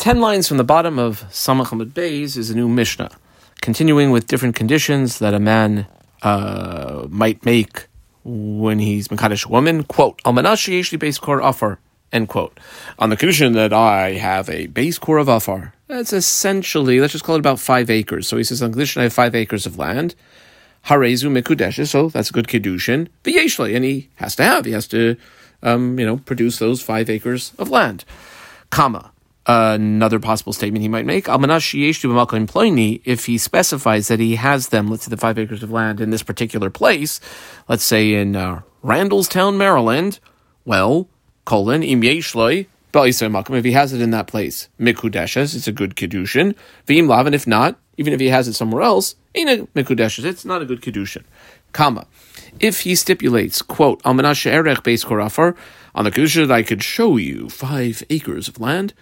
Ten lines from the bottom of Samach Amud Beis is a new Mishnah, continuing with different conditions that a man uh, might make when he's Mekadesh woman. Quote, Almanashi Yeshli base core offer, end quote. On the condition that I have a base core of Afar. That's essentially, let's just call it about five acres. So he says, on condition I have five acres of land. Harezu Mekudesh, so that's a good Kedushin. V'yeshli, and he has to have, he has to, um, you know, produce those five acres of land. Comma. Another possible statement he might make, if he specifies that he has them, let's say the five acres of land in this particular place, let's say in uh, Randallstown, Maryland, well, colon, im yeshloi, if he has it in that place, mikudeshes, it's a good kedushin. V'im and if not, even if he has it somewhere else, ain't a mikudeshes, it's not a good kedushin. Comma. If he stipulates, quote, on the kedushin that I could show you five acres of land,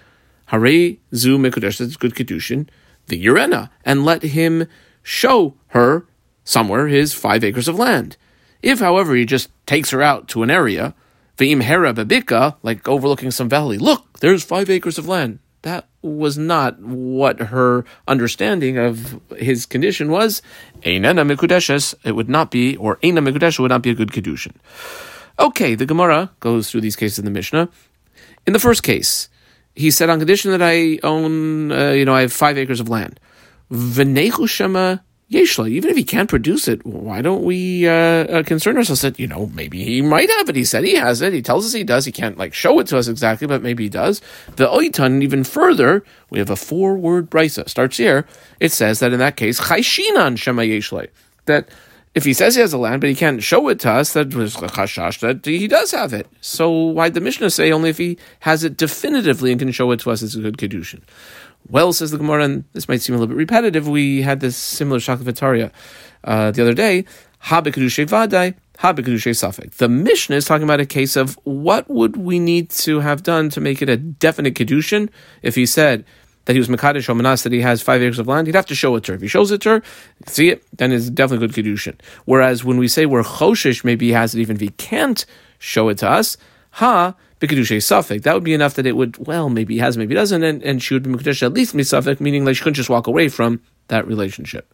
Hare zu mekudesh, that's good kedushin, the Urena, and let him show her somewhere his five acres of land. If, however, he just takes her out to an area, v'im hera babika, like overlooking some valley, look, there's five acres of land. That was not what her understanding of his condition was. Einena mikudeshes, it would not be, or eina mikudesh would not be a good kedushin. Okay, the Gemara goes through these cases in the Mishnah. In the first case, he said on condition that I own, uh, you know, I have five acres of land. V'nechu shema yeshla. Even if he can't produce it, why don't we uh, uh, concern ourselves that you know maybe he might have it? He said he has it. He tells us he does. He can't like show it to us exactly, but maybe he does. The oitan even further. We have a four-word brisa starts here. It says that in that case, chayshinan shema yeshla. That if he says he has a land, but he can't show it to us, that was chashash that he does have it. So why'd the Mishnah say only if he has it definitively and can show it to us, it's a good kedushin? Well, says the Gemara, and this might seem a little bit repetitive. We had this similar shakavataria uh, the other day. Habekadushe vadai, safek. The Mishnah is talking about a case of what would we need to have done to make it a definite kedushin if he said that he was Mekadesh Manas, that he has five acres of land, he'd have to show it to her. If he shows it to her, see it, then it's definitely good Kedushin. Whereas when we say we're Choshish, maybe he has it even if he can't show it to us, ha, Bikadushe Safek, that would be enough that it would, well, maybe he has, maybe he doesn't, and, and she would be Mekadesh at least Misafik, meaning like she couldn't just walk away from that relationship.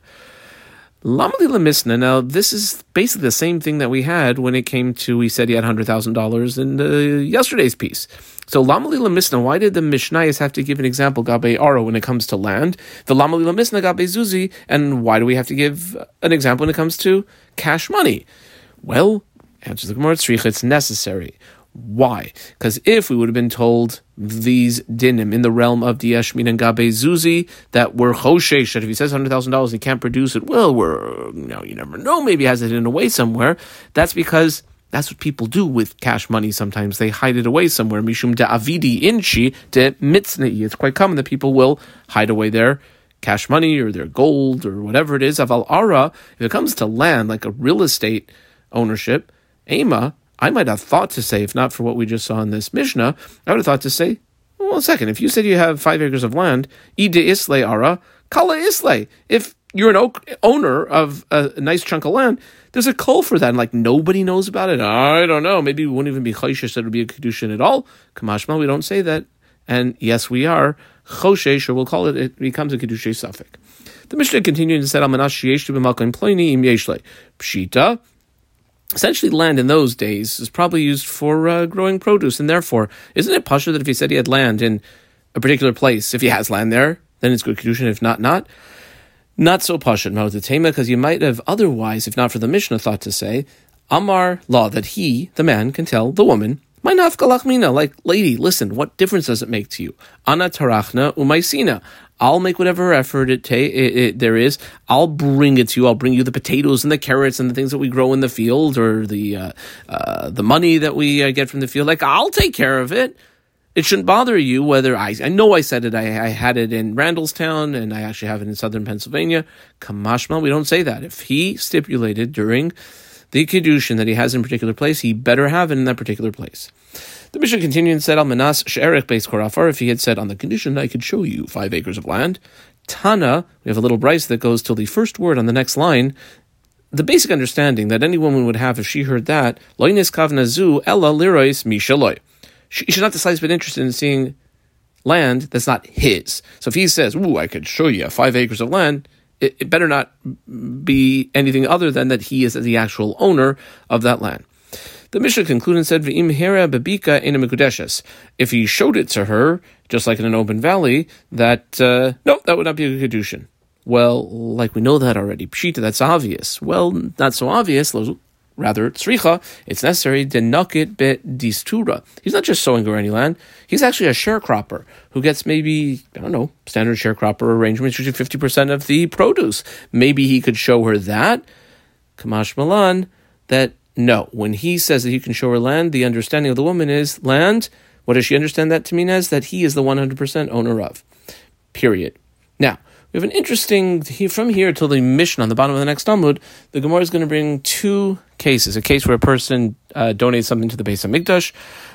Lamali Lamisna, now this is basically the same thing that we had when it came to, we said he had $100,000 in the, yesterday's piece. So Lamali Lamisna, why did the Mishnayos have to give an example, Gabe Aro, when it comes to land? The Lamali Lamisna, Gabe Zuzi, and why do we have to give an example when it comes to cash money? Well, answer the Gemara it's necessary. Why? Because if we would have been told these dinim in the realm of Diashmin and Gabe Zuzi that were choshesh, that if he says hundred thousand dollars he can't produce it, well, we're you know you never know, maybe has it in a way somewhere. That's because that's what people do with cash money sometimes. They hide it away somewhere. Mishum de avidi inchi de mitznei. It's quite common that people will hide away their cash money or their gold or whatever it is. Aval ara, if it comes to land, like a real estate ownership, ema, I might have thought to say, if not for what we just saw in this Mishnah, I would have thought to say, well, second, if you said you have five acres of land, ide isle ara, kala isle. If you're an owner of a nice chunk of land, there's a call for that. And like nobody knows about it. I don't know. Maybe we wouldn't even be chayshish that it would be a kedushin at all. Kamashma, we don't say that. And yes, we are choshesh, or we'll call it. It becomes a kedushin suffix. The Mishnah continued and said, "Almanash yesh to b'malkan plini im yeshle pshita." Essentially land in those days is probably used for uh, growing produce, and therefore, isn't it pasha that if he said he had land in a particular place, if he has land there, then it's good kedushin. If not, not. Not so pasha ma'odatema, because you might have otherwise, if not for the Mishnah, thought to say Amar law that he, the man, can tell the woman. Nafkalachmina, like lady, listen, what difference does it make to you? Ana tarachna umaisina. I'll make whatever effort it, ta- it, it, there is. I'll bring it to you. I'll bring you the potatoes and the carrots and the things that we grow in the field, or the uh, uh, the money that we uh, get from the field. Like I'll take care of it. It shouldn't bother you whether I. I know I said it. I, I had it in Randallstown, and I actually have it in southern Pennsylvania. Kamashma, we don't say that. If he stipulated during the kedushin that he has in a particular place, he better have it in that particular place. The Mishnah continued and said, Al Manas She'erech Beis Korafar, if he had said, on the condition that I could show you five acres of land. Tana, we have a little bryce that goes till the first word on the next line. The basic understanding that any woman would have if she heard that, Loinis Kavna Zu Ella Lirois Mishaloi. She should not decide to be interested in seeing land that's not his. So if he says, "Ooh, I could show you five acres of land," it better not be anything other than that he is the actual owner of that land. The Mishnah concluded and said, "V'im hera bebika in If he showed it to her, just like in an open valley, that uh, no, that would not be a kedushin. Well, like we know that already. Pshita, that's obvious. Well, not so obvious. Rather, tzricha, it's necessary to knock it bet distura. He's not just sowing or any land. He's actually a sharecropper who gets maybe, I don't know, standard sharecropper arrangements, usually 50% of the produce. Maybe he could show her that. Kamash Malan, that no, when he says that he can show her land, the understanding of the woman is land. What does she understand that to mean as? That he is the 100% owner of. Period. Now, we have an interesting from here till the mission on the bottom of the next Talmud. The Gemara is going to bring two cases: a case where a person uh, donates something to the base of Mikdash,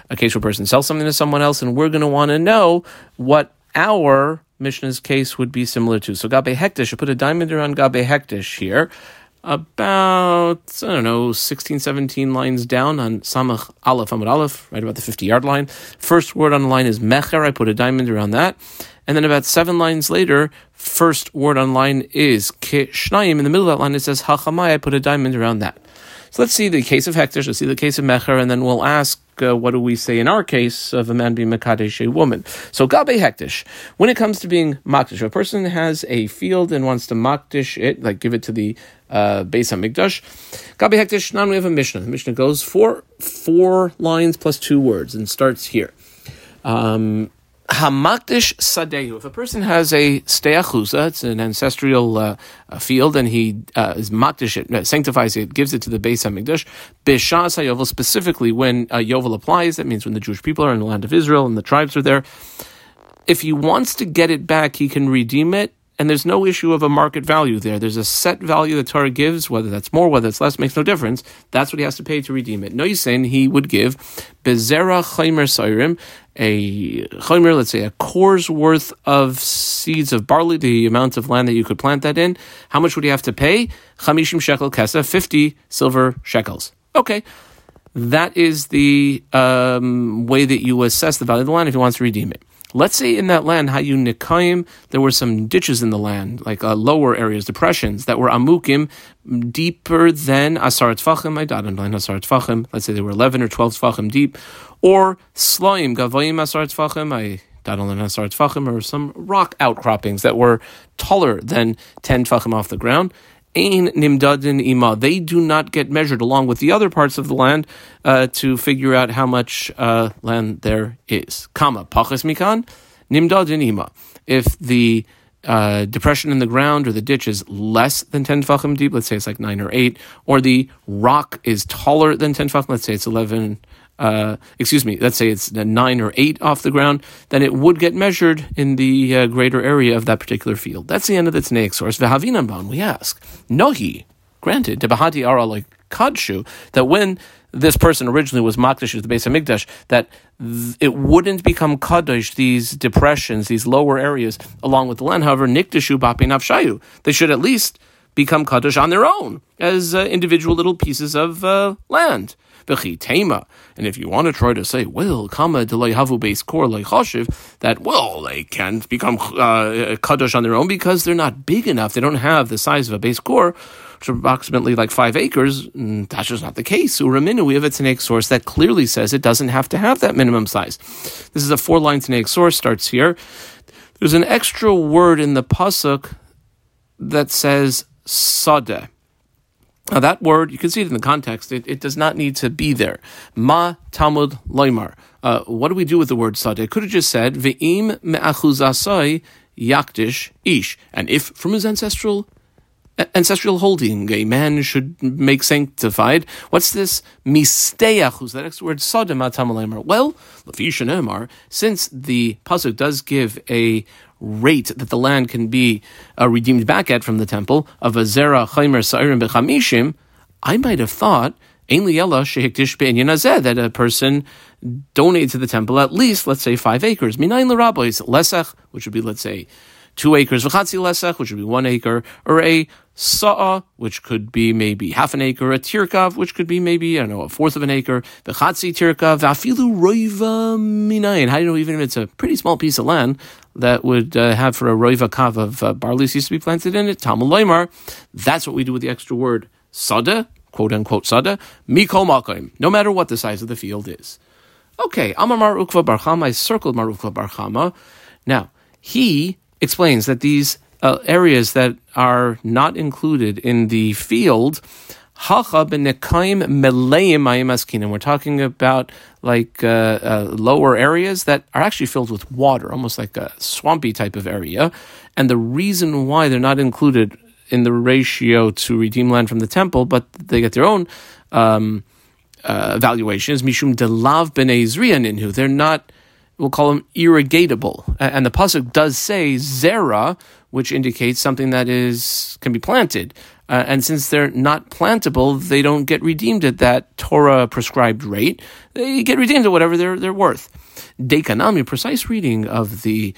a case where a person sells something to someone else, and we're going to want to know what our Mishnah's case would be similar to. So Gabe Hektish, I put a diamond around Gabe Hektish here, about, I don't know, 16, 17 lines down on Samach Aleph Amud Aleph, right about the 50 yard line. First word on the line is Mecher, I put a diamond around that. And then about seven lines later, first word on line is kishnayim. In the middle of that line, it says hachamai. I put a diamond around that. So let's see the case of hektish. Let's see the case of mecher, and then we'll ask uh, what do we say in our case of a man being makadesh, a woman. So gabe hektish. When it comes to being makdish, if a person has a field and wants to makdish it, like give it to the uh, base on mikdash. Gabe hektish. Now we have a mishnah. The mishnah goes four four lines plus two words and starts here. Um, Hamakdish Sadehu. If a person has a steachusa, it's an ancestral uh, field, and he uh, is makdish it, uh, sanctifies it, gives it to the base Hamikdash, Bishas HaYovel, specifically when uh, Yovel applies, that means when the Jewish people are in the land of Israel and the tribes are there. If he wants to get it back, he can redeem it and there's no issue of a market value there. There's a set value that Torah gives, whether that's more, whether it's less, makes no difference. That's what he has to pay to redeem it. No, saying he would give bezera chaymer sairim, a chaymer, let's say a core's worth of seeds of barley, the amount of land that you could plant that in. How much would he have to pay? Chamishim shekel kesa, 50 silver shekels. Okay. That is the um, way that you assess the value of the land if he wants to redeem it. Let's say in that land, Hayu Nikayim, there were some ditches in the land, like uh, lower areas, depressions, that were Amukim, deeper than Asar Tfachim, I died in blind Asar Tfachim, let's say they were 11 or 12 Tfachim deep, or Sloim, Gavayim Asar Tfachim, I died on Asar Tfachim, or some rock outcroppings that were taller than 10 Tfachim off the ground. Ein nimdadin ima. They do not get measured along with the other parts of the land uh, to figure out how much uh, land there is. Kama pachas mikan nimdadin ima. If the uh, depression in the ground or the ditch is less than 10 tefachim deep, let's say it's like 9 or 8, or the rock is taller than 10 tefachim, let's say it's 11 uh, excuse me, let's say it's nine or eight off the ground, then it would get measured in the uh, greater area of that particular field. That's the end of the Tanaic source. V'havinamban, we ask, nohi, granted, debahati ara like kadshu, that when this person originally was makdash at the base of Mikdash, that th- it wouldn't become kaddish, these depressions, these lower areas, along with the land. However, nikdashu bapi nafshayu. They should at least become kaddish on their own as uh, individual little pieces of uh, land. And if you want to try to say, well, kama havu base core like chashiv, that well they can't become uh, kaddish on their own because they're not big enough. They don't have the size of a base core. Which is approximately like five acres, that's just not the case. Uraminu, we have a Tanaic source that clearly says it doesn't have to have that minimum size. This is a four line Tanaic source, starts here. There's an extra word in the Pasuk that says sadeh. Now that word, you can see it in the context. It, it does not need to be there. Ma Talmud Loimar. Uh, what do we do with the word sadeh? It could have just said ve'im me'achuzasai yakdish ish. And if from his ancestral ancestral holding a man should make sanctified, what's this misteachus? That next word sadeh ma Talmud Loimar. Well, since the pasuk does give a rate that the land can be uh, redeemed back at from the temple of a zera chaymer sa'irim bechamishim, I might have thought that a person donated to the temple at least, let's say, five acres. Minayin l'rabois lesech, which would be, let's say, two acres, v'chatzi lesach, which would be one acre, or a sa'a, which could be maybe half an acre, a tirkav, which could be maybe, I don't know, a fourth of an acre, v'chatzi tirkav, v'afilu roiva minayin. How do you know even if it's a pretty small piece of land that would uh, have for a roiva kav of uh, barley used to be planted in it, Talmud Loimar, that's what we do with the extra word sada, quote unquote sada, mikol makoim, no matter what the size of the field is. Okay, Amar Mar Ukva Barchama, I circled Mar Ukva Barchama. Now, he explains that these uh, areas that are not included in the field, Hacha benekaim meleim mayim We're talking about like uh, uh, lower areas that are actually filled with water, almost like a swampy type of area. And the reason why they're not included in the ratio to redeem land from the temple, but they get their own um, uh, mishum delav b'nei ninhu. They're not we'll call them irrigatable. And the pasuk does say zera, which indicates something that is can be planted. Uh, and since they're not plantable, they don't get redeemed at that Torah prescribed rate. They get redeemed at whatever they're they're worth. Dekanami, precise reading of the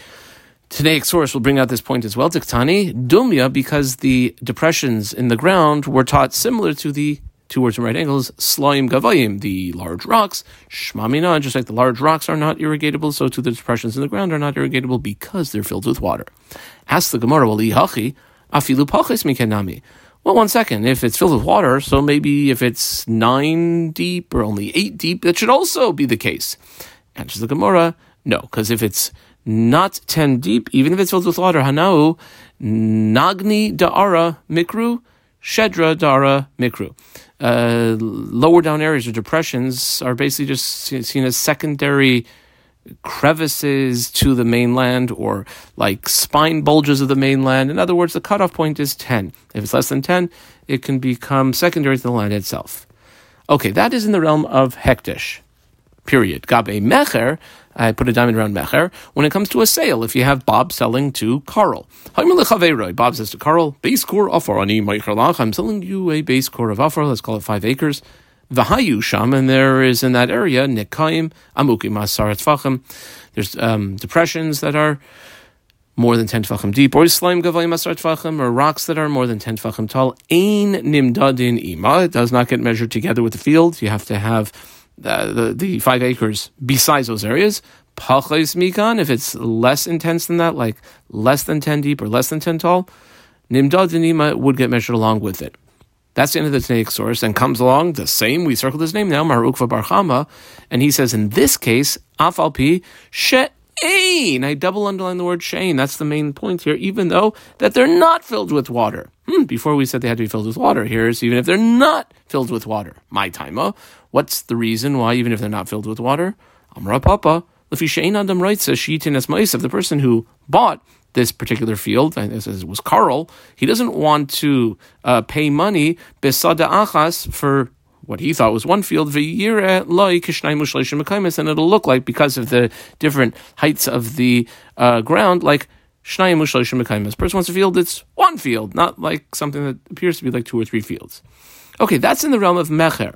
Tanaic source will bring out this point as well. Diktani, dumya, because the depressions in the ground were taught similar to the from right angles, slaim gavayim, the large rocks, shmamina, just like the large rocks are not irrigatable, so too the depressions in the ground are not irrigatable because they're filled with water. Ask the Gemara, well, hachi, afilu pachis mikenami. Well, one second. If it's filled with water, so maybe if it's nine deep or only eight deep, that should also be the case. Answers the Gemara, no, because if it's not ten deep, even if it's filled with water, hanau nagni da'ara mikru, shedra da'ara mikru uh, lower down areas or depressions are basically just seen as secondary crevices to the mainland or like spine bulges of the mainland. In other words, the cutoff point is 10. If it's less than 10, it can become secondary to the land itself. Okay, that is in the realm of hektish. Period. Gabe mecher I put a diamond around Mecher. When it comes to a sale, if you have Bob selling to Carl, Bob says to Carl, base core afarani I'm selling you a base core of afar, let's call it five acres. The Vahayu sham, and there is in that area, Nikaim, Amuki Masarat Fachim. There's um, depressions that are more than 10 tfachim deep, or slime gavay masar tfachim, or rocks that are more than 10 tfachim tall. Ain nimdadin ima. It does not get measured together with the field. You have to have uh, the, the five acres besides those areas. Pachais mikan, if it's less intense than that, like less than 10 deep or less than 10 tall, nimdad nima would get measured along with it. That's the end of the Tanaic source, and comes along the same. We circled his name now, Mar Ukva Barchama, and he says in this case, Afalpi She'ain. I double underline the word She'ain. That's the main point here, even though that they're not filled with water. Hmm, before we said they had to be filled with water. Here's even if they're not filled with water. My timer. What's the reason why, even if they're not filled with water? Amra Papa. The person who bought this particular field, and this was Carl, he doesn't want to uh, pay money for what he thought was one field, and it'll look like because of the different heights of the uh, ground, like Shnayim. Person wants a field that's one field, not like something that appears to be like two or three fields. Okay, that's in the realm of Mecher.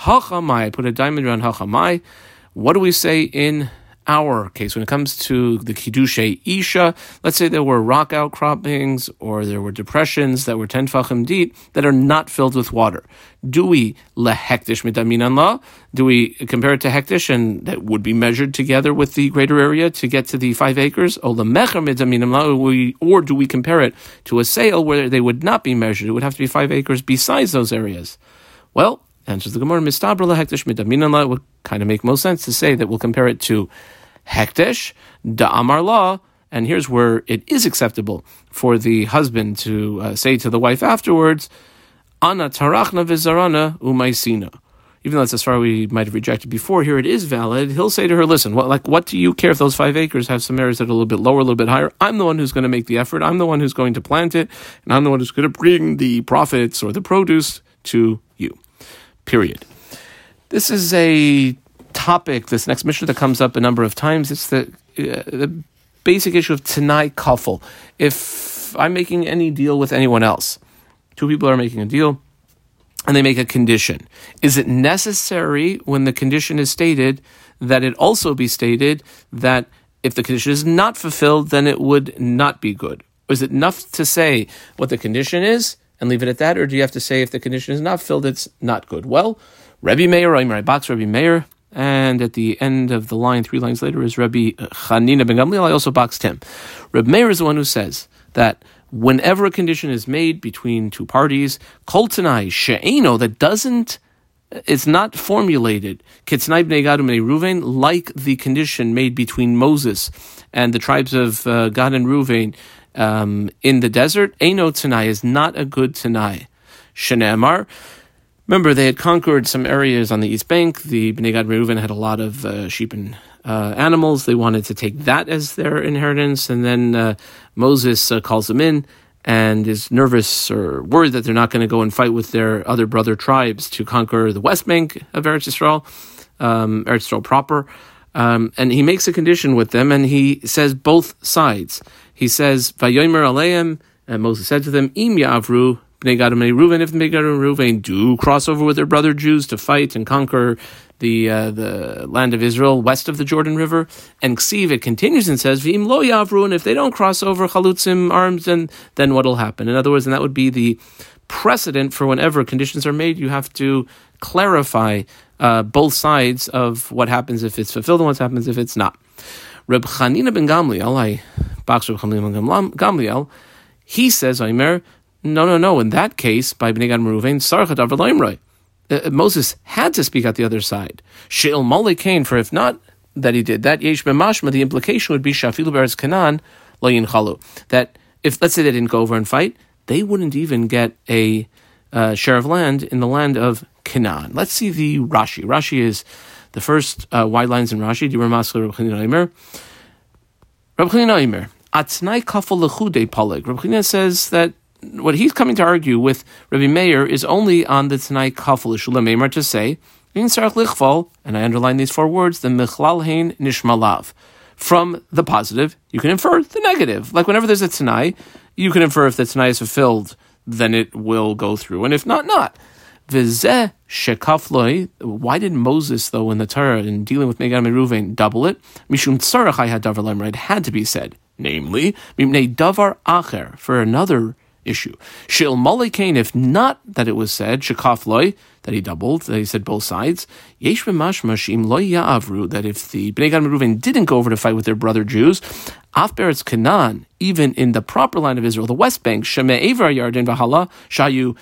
Hachamai, I put a diamond around Hachamai. What do we say in our case when it comes to the Kiddushay Isha? Let's say there were rock outcroppings or there were depressions that were 10 Fachim deep that are not filled with water. Do we lehektish midamin la? Do we compare it to hektish and that would be measured together with the greater area to get to the five acres? Or or do we compare it to a sale where they would not be measured? It would have to be five acres besides those areas. Well, Answers the Gemara, Mistabra hektish midaminala would kind of make most sense to say that we'll compare it to hektish, da'amar law, and here's where it is acceptable for the husband to uh, say to the wife afterwards, Ana tarachna vizarana umaisina. Even though that's as far we might have rejected before, here it is valid. He'll say to her, "Listen, what like what do you care if those five acres have some areas that are a little bit lower, a little bit higher? I'm the one who's going to make the effort. I'm the one who's going to plant it, and I'm the one who's going to bring the profits or the produce to you." period. This is a topic, this next mission that comes up a number of times. It's the, uh, the basic issue of Tanai Kafel. If I'm making any deal with anyone else, two people are making a deal, and they make a condition. Is it necessary when the condition is stated that it also be stated that if the condition is not fulfilled, then it would not be good. Is it enough to say what the condition is and leave it at that, or do you have to say if the condition is not filled, it's not good? Well, Rebbe Meir, I box Rebbe Meir, and at the end of the line, three lines later, is Rabbi Chanina ben Gamliel. I also boxed him. Rebbe Meir is the one who says that whenever a condition is made between two parties, kol tanai she'eno, that doesn't it's not formulated like the condition made between Moses and the tribes of uh, Gad and Reuven um, in the desert. Eno Tanai is not a good Tanai. Shenemar. Remember, they had conquered some areas on the east bank. The Bnei Gad Reuven had a lot of uh, sheep and uh, animals. They wanted to take that as their inheritance, and then uh, Moses uh, calls them in and is nervous or worried that they're not going to go and fight with their other brother tribes to conquer the west bank of Eretz Yisrael, um, Eretz Yisrael proper. Um, and he makes a condition with them, and he says both sides. He says, "Vayomer aleim," and Moses said to them, "Im yavru." Bnei Gad and Reuven, if the Bnei Gad and Reuven do cross over with their brother Jews to fight and conquer the uh, the land of Israel west of the Jordan River. And Ksiv, it continues and says, V'im lo yavru, and if they don't cross over chalutzim arms, then, then what will happen? In other words, and that would be the precedent for whenever conditions are made, you have to clarify uh, both sides of what happens if it's fulfilled and what happens if it's not. Reb Chanina ben Gamliel, I box Reb Chanina ben Gamliel, he says, Aimer, no, no, no. In that case, by Bnei Gad Meruvain, Sarchat Avar uh, Moses had to speak out the other side. She'il Kain, for if not that he did that, Yesh Mashma, the implication would be Shafilu Beres Kanan, Layin Chalu. That if, let's say they didn't go over and fight, they wouldn't even get a uh, share of land in the land of Canaan. Let's see the Rashi. Rashi is the first uh, wide lines in Rashi. You remember Rabbi Chanina Rabbi Chanina Atnai kafel says that what he's coming to argue with Rabbi Meir is only on the Tanai Kafel Shulam to say, and I underline these four words, the Michlal Hein Nishmalav. From the positive, you can infer the negative. Like whenever there's a Tanai, you can infer if the Tanai is fulfilled, then it will go through, and if not, not. Vizeh shekafloi. Why did Moses, though, in the Torah, in dealing with Megan and Ruvain, double it? Mishum tzarach had davar It had to be said, namely, mimnei davar acher, for another issue. Shil Molikain, if not that it was said, Shekaf loy, that he doubled, that he said both sides, Yesh Mashmashim loy ya'avru, that if the Bnei Gad Reuven didn't go over to fight with their brother Jews, Af Canaan, even in the proper land of Israel, the West Bank, Sheme Avar Yarden Vahala, Shayu,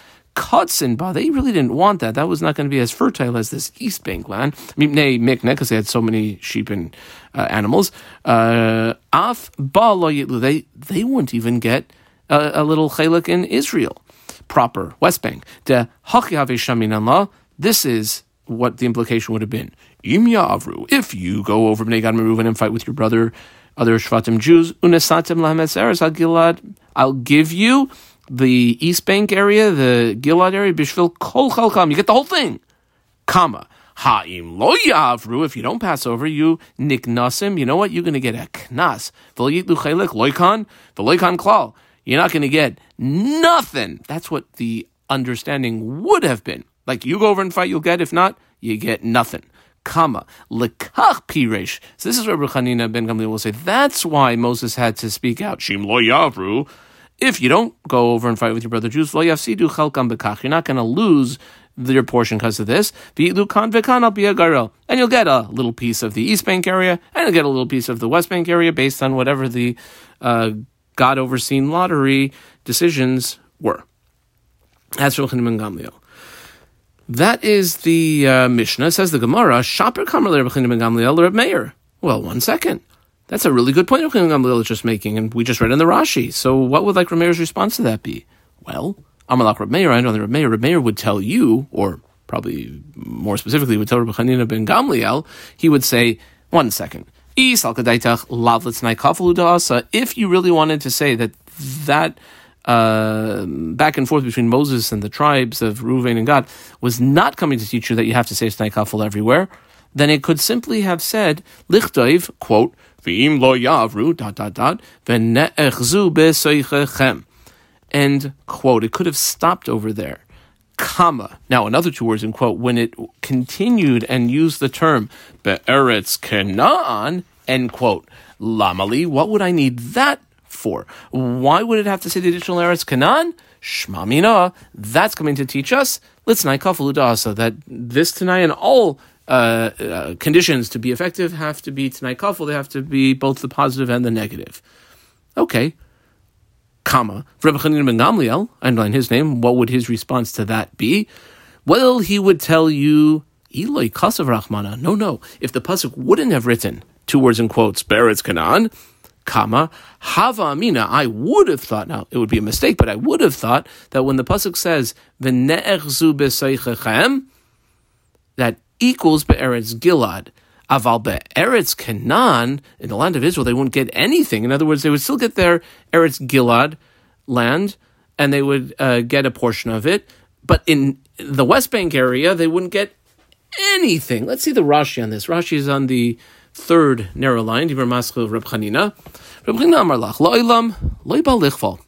Ba, they really didn't want that. That was not going to be as fertile as this East Bank land. Mipnei Mikne, because they had so many sheep and uh, animals. Uh, Ba they they wouldn't even get a, a little chalik in Israel, proper West Bank. De shamin This is what the implication would have been. Im yavru. If you go over Bnei Gad Meruven and fight with your brother, other Shvatim Jews, unesatim lahametzeres. I'll give you the East Bank area, the Gilad area, Bishvil kol chalkam. You get the whole thing. Comma. Ha'im lo yavru, if you don't pass over, you niknasim, you know what? You're going to get a knas. V'lo yitlu chelik loikan, v'loikan klal. You're not going to get nothing. That's what the understanding would have been. Like you go over and fight, you'll get. If not, you get nothing. Kama lekach piresh. So this is where Chanina ben Gamliel will say. That's why Moses had to speak out. Shim lo yavru. If you don't go over and fight with your brother Jews, lo yafsidu chalkam bekach. You're not going to lose your portion because of this. And you'll get a little piece of the East Bank area, and you'll get a little piece of the West Bank area based on whatever the uh, God overseen lottery decisions were. That's Shulchan Gamliel. That is the uh, Mishnah. Says the Gemara, Shaper Kamer Rebbeinu ben Gamliel Reb Meir. Well, one second. That's a really good point Rebbeinu Gamliel is just making, and we just read in the Rashi. So, what would like Reb Meir's response to that be? Well, Amalak Reb Meir, I know that Reb Meir, Reb Meir would tell you, or probably more specifically would tell Reb Chanina ben Gamliel, he would say, one second. If you really wanted to say that that uh, back and forth between Moses and the tribes of Reuven and Gad was not coming to teach you that you have to say Snai everywhere, then it could simply have said, Lichtoiv, quote, V'im lo yavru, dot, dot, dot. And, quote, it could have stopped over there comma. Now, another two words in quote, when it continued and used the term Be'eretz Canaan End quote. Lamali, what would I need that for? Why would it have to say the additional Eretz Canaan? Shmamina, that's coming to teach us, Kafaludasa, that this tonight and all uh, uh, conditions to be effective have to be tonight kafel. They have to be both the positive and the negative. Okay, comma. Rabbi ben Gamliel, underline his name. What would his response to that be? Well, he would tell you, Eloi Kasav Rahmana. No, no. If the pasuk wouldn't have written two words in quotes, Beretz Canaan, comma, Hava Amina, I would have thought, now it would be a mistake, but I would have thought that when the pasuk says, V'ne'echzu that equals Be'eretz Gilad. Aval Be'eretz Canaan, in the land of Israel, they wouldn't get anything. In other words, they would still get their Eretz Gilad land, and they would uh, get a portion of it. But in the West Bank area, they wouldn't get anything. Let's see the Rashi on this. Rashi is on the third narrow line, Diber Maschil Reb Chanina. Reb Chanina Amar Lach, Lo'ilam, Lo'ibal Lichval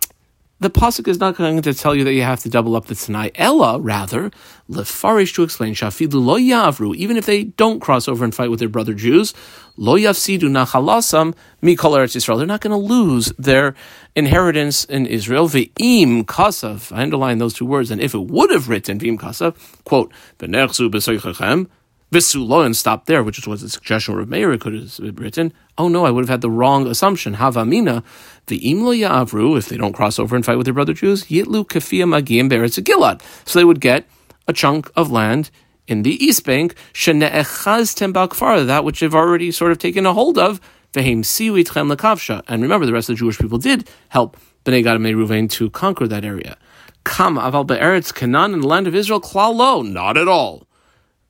the pasuk is not going to tell you that you have to double up the Tanai. Ella, rather, lefarish to explain shafidu lo yavru. Even if they don't cross over and fight with their brother Jews, lo yafsidu nachalasam mikol eretz Yisrael. They're not going to lose their inheritance in Israel. Ve'im kasav. I underline those two words. And if it would have written ve'im kasav, quote, v'nechzu b'soichachem, Visulo and stop there, which was the suggestion of Meir could have written. Oh no, I would have had the wrong assumption. Havamina, the imlo yavru, if they don't cross over and fight with their brother Jews, yitlu kafia magim beretz gilad. So they would get a chunk of land in the East Bank, shene'echaz tembak that which they've already sort of taken a hold of, vehim siu itchem lekavsha. And remember, the rest of the Jewish people did help Bnei Gad and Ruvain to conquer that area. Kam aval be'eretz Canaan in the land of Israel, klal lo, not at all.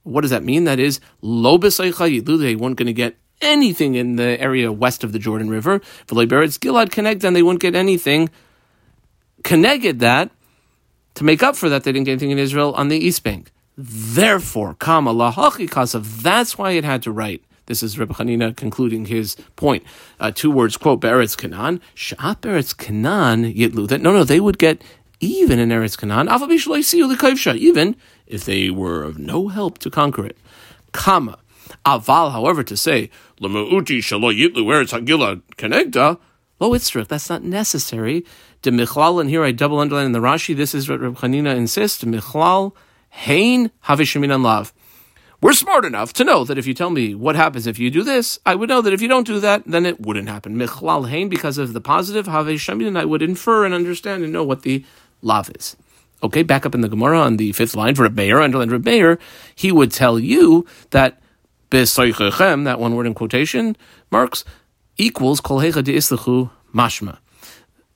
What does that mean? That is, lo they weren't going to get anything in the area west of the Jordan River. V'leiberetz Gilad connect, and they wouldn't get anything. Connected that, to make up for that, they didn't get anything in Israel on the East Bank. Therefore, kama lahachi kasav, that's why it had to write. This is Rebbe Hanina concluding his point. Uh, two words, quote, Beretz Canaan, Sha'at Beretz Canaan yitlu, that no, no, they would get even in Eretz Canaan, even if they were of no help to conquer it. Kama. Aval, however, to say, Lamauti shalo yitlu eretz hagila kenegda, lo itzrich, that's not necessary. De michlal, and here I double underline in the Rashi, this is what Reb Chanina insists, michlal, hein, havishamin lav. We're smart enough to know that if you tell me what happens if you do this, I would know that if you don't do that, then it wouldn't happen. Michlal hein, because of the positive, have shamin, I would infer and understand and know what the lav is. Okay, back up in the Gemara on the fifth line for Reb Meir, underline Reb Meir, he would tell you that that one word in quotation marks, equals kol hecha de mashma.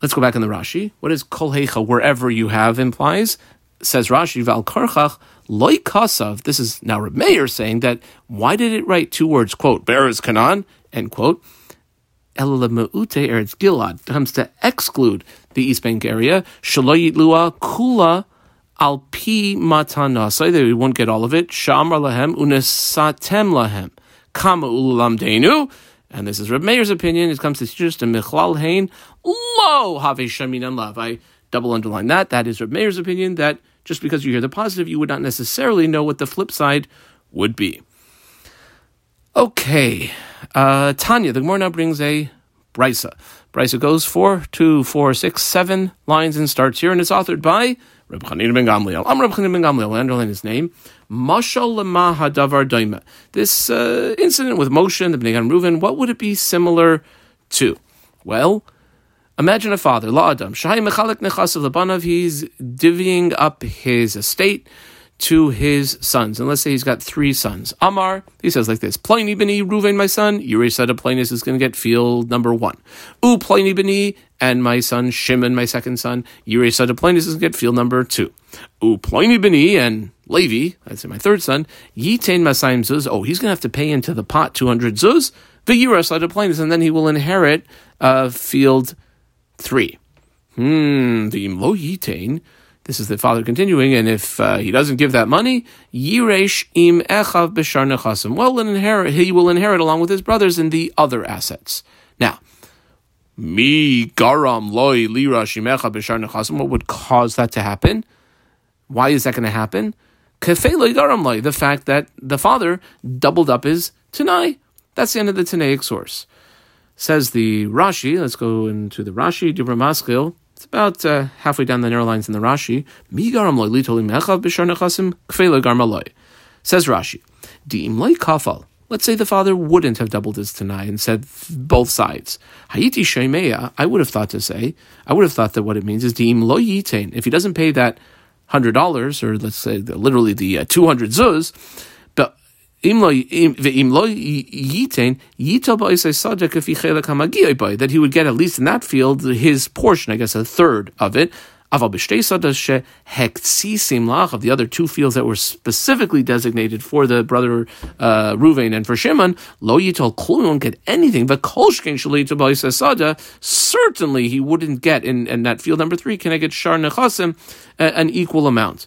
Let's go back in the Rashi. What is kol hecha, wherever you have, implies? Says Rashi, val karchach loy kasav. This is now Reb Meir saying that, why did it write two words, quote, beres kanan, end quote, Elameute Eretz Gilad comes to exclude the East Bank area. Shaloyit Lua Kula Al Pi Matana. So they won't get all of it. Shamar Lahem Unesatem Lahem. Kama Ulam Denu. And this is Reb Meir's opinion. It comes to teach us to Michlal Hain Lo Have Shamin and Lav. I double underline that. That is Reb Meir's opinion that just because you hear the positive, you would not necessarily know what the flip side would be. Okay. Uh, Tanya, the Gemara now brings a brisa. Brisa goes four, two, four, six, seven lines and starts here, and it's authored by Reb Chanina ben Gamliel. I'm Reb Chanina ben Gamliel. I underline his name. Mashal lema hadavar daima. This uh, incident with Moshe and the Bnei Reuven, what would it be similar to? Well, imagine a father, La Adam, Shai Mechalek Nechas Labanav, he's divvying up his estate to his sons. And let's say he's got three sons. Amar, he says like this Pliny Bini, Ruvain, my son, Yuri said Plinus is going to get field number one. U Pliny Bini, and my son Shimon, my second son, Yuri said Plinus is going to get field number two. U Pliny Bini, and Levi, that's my third son, Yitain Masayim Zuz, oh, he's going to have to pay into the pot 200 Zuz, V'yira said Plinus, and then he will inherit uh, field three. Hmm, the Imlo Yitain, this is the father continuing, and if uh, he doesn't give that money, yiresh im echav b'shar nechasim. Well, inherit, he will inherit along with his brothers in the other assets. Now, mi garam loy lira shimecha b'shar nechasim. What would cause that to happen? Why is that going to happen? Kefei garam loy. The fact that the father doubled up his tanai. That's the end of the Tanaic source. Says the Rashi, let's go into the Rashi, Dibra Maskil. It's about uh, halfway down the narrow lines in the Rashi. Says Rashi. Let's say the father wouldn't have doubled his tanai and said both sides. Sheimeya, I would have thought to say, I would have thought that what it means is. If he doesn't pay that hundred dollars, or let's say the, literally the uh, two hundred zuz, that he would get at least in that field his portion, I guess a third of it, of the other two fields that were specifically designated for the brother uh, Ruvain and for Shimon, lo yitol klum won't get anything. But kolshkein sada, certainly he wouldn't get in, in that field number three. Can I get shar nechasim an equal amount?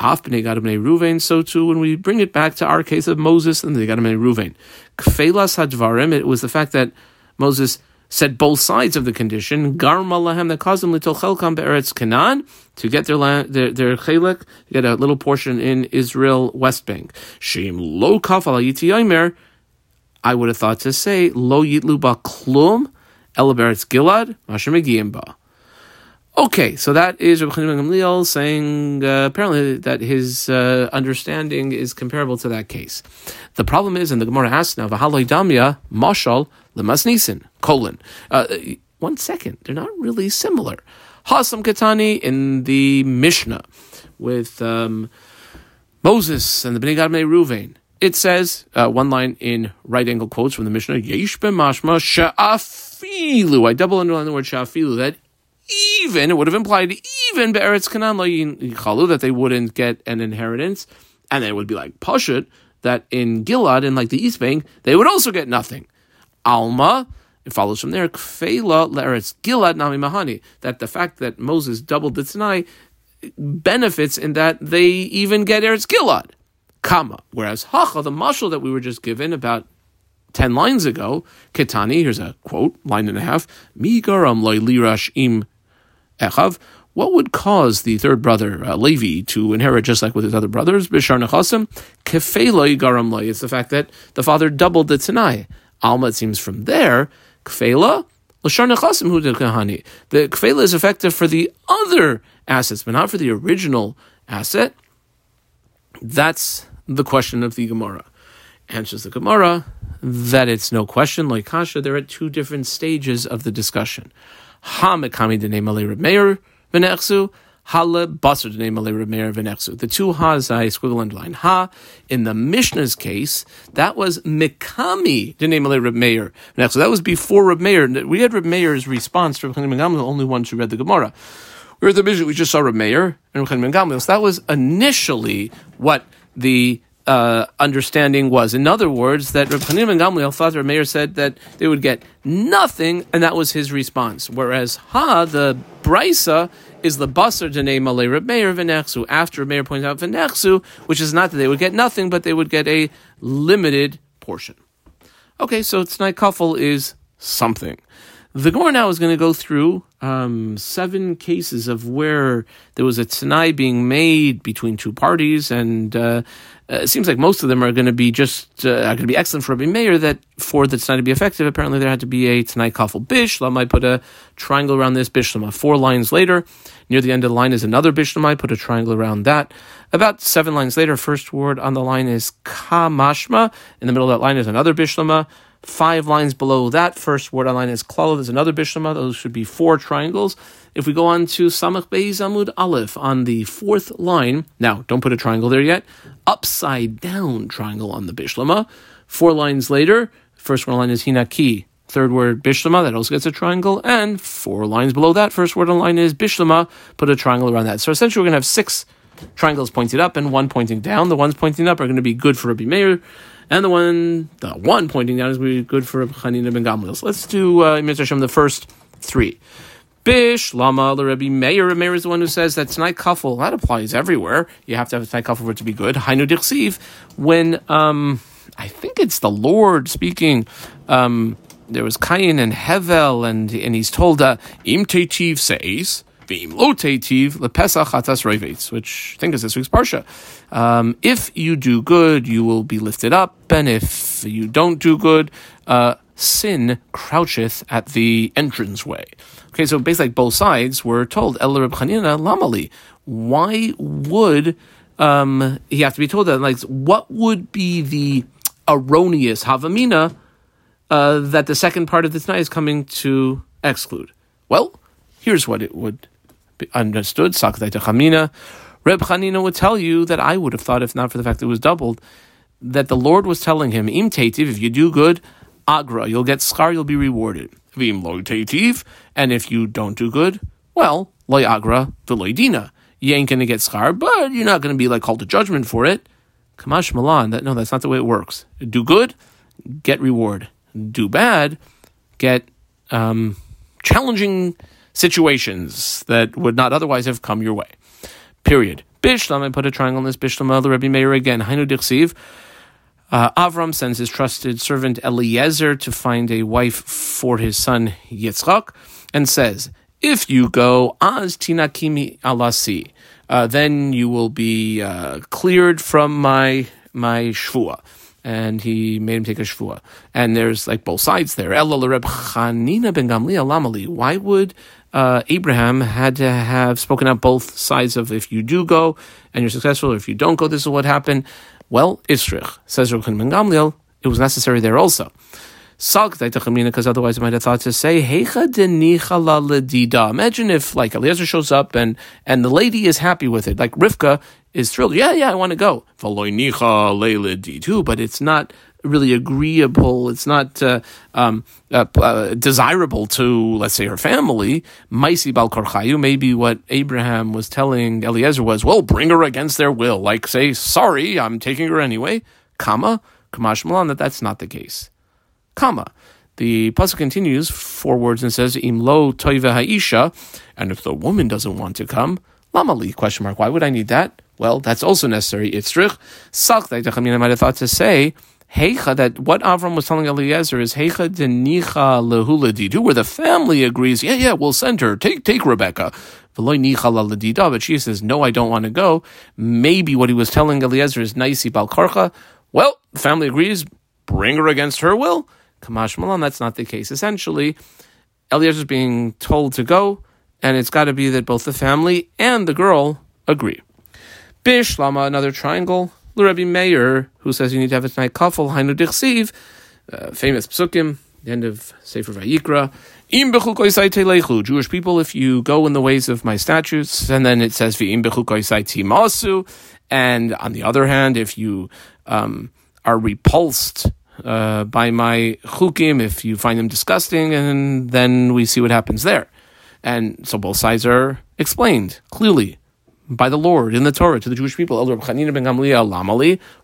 Af b'nei gad Ruvain. So too, when we bring it back to our case of Moses and the gad Ruvain, Kfelas hadvarim. It was the fact that Moses said both sides of the condition. Garma lahem that caused them little chelkam be'eretz Canaan to get their land, their their chelik, get a little portion in Israel West Bank. Shim lo kafal yitiyomer. I would have thought to say lo yitlu ba klum ela be'eretz Gilad mashem ba. Okay, so that is Rabbi Chaim Gamliel saying uh, apparently that his uh, understanding is comparable to that case. The problem is, and the Gemara asks now, "V'haloi damya mashal lemasnisin colon." Uh, one second, they're not really similar. Hasam Katani in the Mishnah with um, Moses and the Bnei Gad Ruvain. It says uh, one line in right angle quotes from the Mishnah: "Yesh mashma sha'afilu." I double underline the word sha'afilu. That even, it would have implied even Be'eretz Canaan that they wouldn't get an inheritance. And then it would be like Pashut, that in Gilad, in like the East Bank, they would also get nothing. Alma, it follows from there, Kfeila Le'eretz Gilad Nami Mahani, that the fact that Moses doubled the Tanai benefits in that they even get Eretz Gilad. Kama. Whereas Hacha, the mashal that we were just given about 10 lines ago, Ketani, here's a quote, line and a half, Mi garam loy lirash im Echav, what would cause the third brother, uh, Levi, to inherit just like with his other brothers? Bishar Nechasim, Kefeiloi Garam Loi. It's the fact that the father doubled the Tanai. Alma, it seems from there, Kefela, Lashar Nechasim Hu Kahani. The Kefela is effective for the other assets, but not for the original asset. That's the question of the Gemara. Answers the Gemara that it's no question, like Kasha, they're at two different stages of the discussion. Ha mekami dene malay Meir v'nechsu. Hala basar dene malay Meir v'nechsu. The two ha's I squiggle underline. Ha in the Mishnah's case, that was mekami dene malay Meir v'nechsu. That was before Reb Meir. We had Reb Meir's response to Reb Chaim the only one who read the Gemara. We were at the Mishnah. We just saw Reb Meir and Reb Chaim So that was initially what the uh, understanding was. In other words, that Reb Chanim and Gamliel thought Reb Meir said that they would get nothing, and that was his response. Whereas Ha, the Brisa, is the Basar Dene Malay Reb Meir Venechsu. After Meir points out Venechsu, which is not that they would get nothing, but they would get a limited portion. Okay, so tonight Kafel is something. The Gemara now is going to go through um, seven cases of where there was a Tanai being made between two parties, and uh, uh, it seems like most of them are going to be just uh, are going to be excellent for Rabbi Meir. That for the Tanai to be effective, apparently there had to be a Tanai Kafel Bish. I put a triangle around this Bishlama. Four lines later, near the end of the line is another Bishlama. Put a triangle around that. About seven lines later, first word on the line is Kamashma. In the middle of that line is another Bishlama. Five lines below that, first word online is klala. There's another bishlama. Those should be four triangles. If we go on to samach beis amud aleph on the fourth line, now don't put a triangle there yet. Upside down triangle on the bishlama. Four lines later, first word on line is hinaki. Third word bishlama that also gets a triangle, and four lines below that, first word online is bishlama. Put a triangle around that. So essentially, we're going to have six triangles pointed up and one pointing down. The ones pointing up are going to be good for Rabbi Meir and the one the one pointing down is be good for Chanina ben Gamliel. So let's do uh, Hashem, the first three. Bish, Lama, Rebbe Meir. Meir is the one who says that tonight kafel, that applies everywhere. You have to have tonight kafel for it to be good. Hainu dichsiv, when, um, I think it's the Lord speaking, um, there was Cain and Hevel, and, and he's told, uh, Im says, Which I think is this week's parsha. Um, if you do good, you will be lifted up, and if you don't do good, uh, sin croucheth at the entranceway. Okay, so basically, like both sides were told, El Reb Chanina Lamali, why would um, he have to be told that? Like, what would be the erroneous Havamina uh, that the second part of this night is coming to exclude? Well, here's what it would understood. Sakdaita Chamina. Reb Chanina would tell you that I would have thought, if not for the fact that it was doubled, that the Lord was telling him, Im Teitiv, if you do good, Agra, you'll get Scar, you'll be rewarded. Vim Loy Teitiv, and if you don't do good, well, Loy Agra, the Dina. You ain't going to get Scar, but you're not going to be like called to judgment for it. Kamash Milan, that, no, that's not the way it works. Do good, get reward. Do bad, get um, challenging situations that would not otherwise have come your way. Period. Bishlam, I put a triangle on this Bishlam, the Rebbe Meir again. Hainu Dichsiv. Uh, Avram sends his trusted servant Eliezer to find a wife for his son Yitzchak and says, If you go, Az tinakimi alasi, uh, then you will be uh, cleared from my my shvua and he made him take a shvua. And there's like both sides there. Why would uh, Abraham had to have spoken out both sides of if you do go and you're successful, or if you don't go, this is what happened. Well, Itzrich says Rabbi ben Gamliel, it was necessary there also. Because otherwise, I might have thought to say, Imagine if, like, Eliezer shows up and, and the lady is happy with it. Like, Rivka is thrilled. Yeah, yeah, I want to go. But it's not really agreeable. It's not uh, um, uh, uh, desirable to, let's say, her family. Maisi bal korchayu. Maybe what Abraham was telling Eliezer was, well, bring her against their will. Like, say, sorry, I'm taking her anyway. Comma, kamash malan, that that's not the case. Comma. The pasuk continues four words and says, "Im lo toiva ha'isha," and if the woman doesn't want to come, lamali? Question mark. Why would I need that? Well, that's also necessary. Itzrich. Sak. I might have thought to say Heicha, that what Avram was telling Eliezer is Heicha denicha lehuladidu, where the family agrees, yeah, yeah, we'll send her, take take Rebecca. But she says, no, I don't want to go. Maybe what he was telling Eliezer is Naisi Balkarcha. Well, the family agrees, bring her against her will. Kamash Malan, that's not the case. Essentially, Eliezer is being told to go, and it's got to be that both the family and the girl agree. Bish Lama, another triangle. Rabbi Meir, who says you need to have a tnai kaful, hainu dichsiv, uh, famous psukim, the end of Sefer Vayikra. Im Jewish people, if you go in the ways of my statutes, and then it says v'im masu, and on the other hand, if you um, are repulsed uh, by my chukim, if you find them disgusting, and then we see what happens there. And so both sides are explained clearly by the Lord in the Torah to the Jewish people.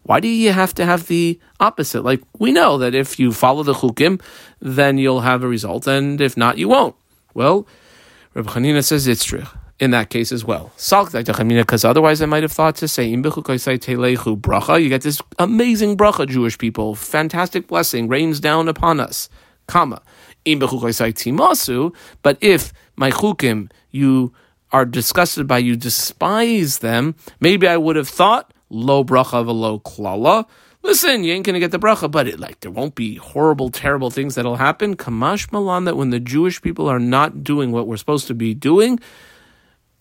Why do you have to have the opposite? Like we know that if you follow the chukim, then you'll have a result, and if not, you won't. Well, Rabbi Hanina says it's true in that case as well. Because otherwise, I might have thought to say bracha. You get this amazing bracha, Jewish people, fantastic blessing rains down upon us. Comma. But if my chukim you are disgusted by you, despise them, maybe I would have thought, lo bracha velo klala. Listen, you ain't gonna get the bracha, but it like there won't be horrible, terrible things that'll happen. Kamash malan that when the Jewish people are not doing what we're supposed to be doing,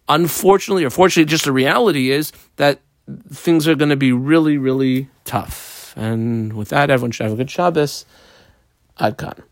unfortunately or fortunately, just the reality is that things are to be really, really tough. And with that, everyone should have a good Shabbos. Gone.